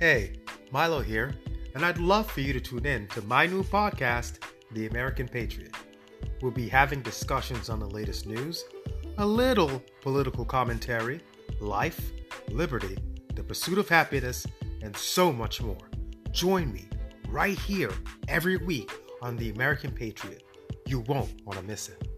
Hey, Milo here, and I'd love for you to tune in to my new podcast, The American Patriot. We'll be having discussions on the latest news, a little political commentary, life, liberty, the pursuit of happiness, and so much more. Join me right here every week on The American Patriot. You won't want to miss it.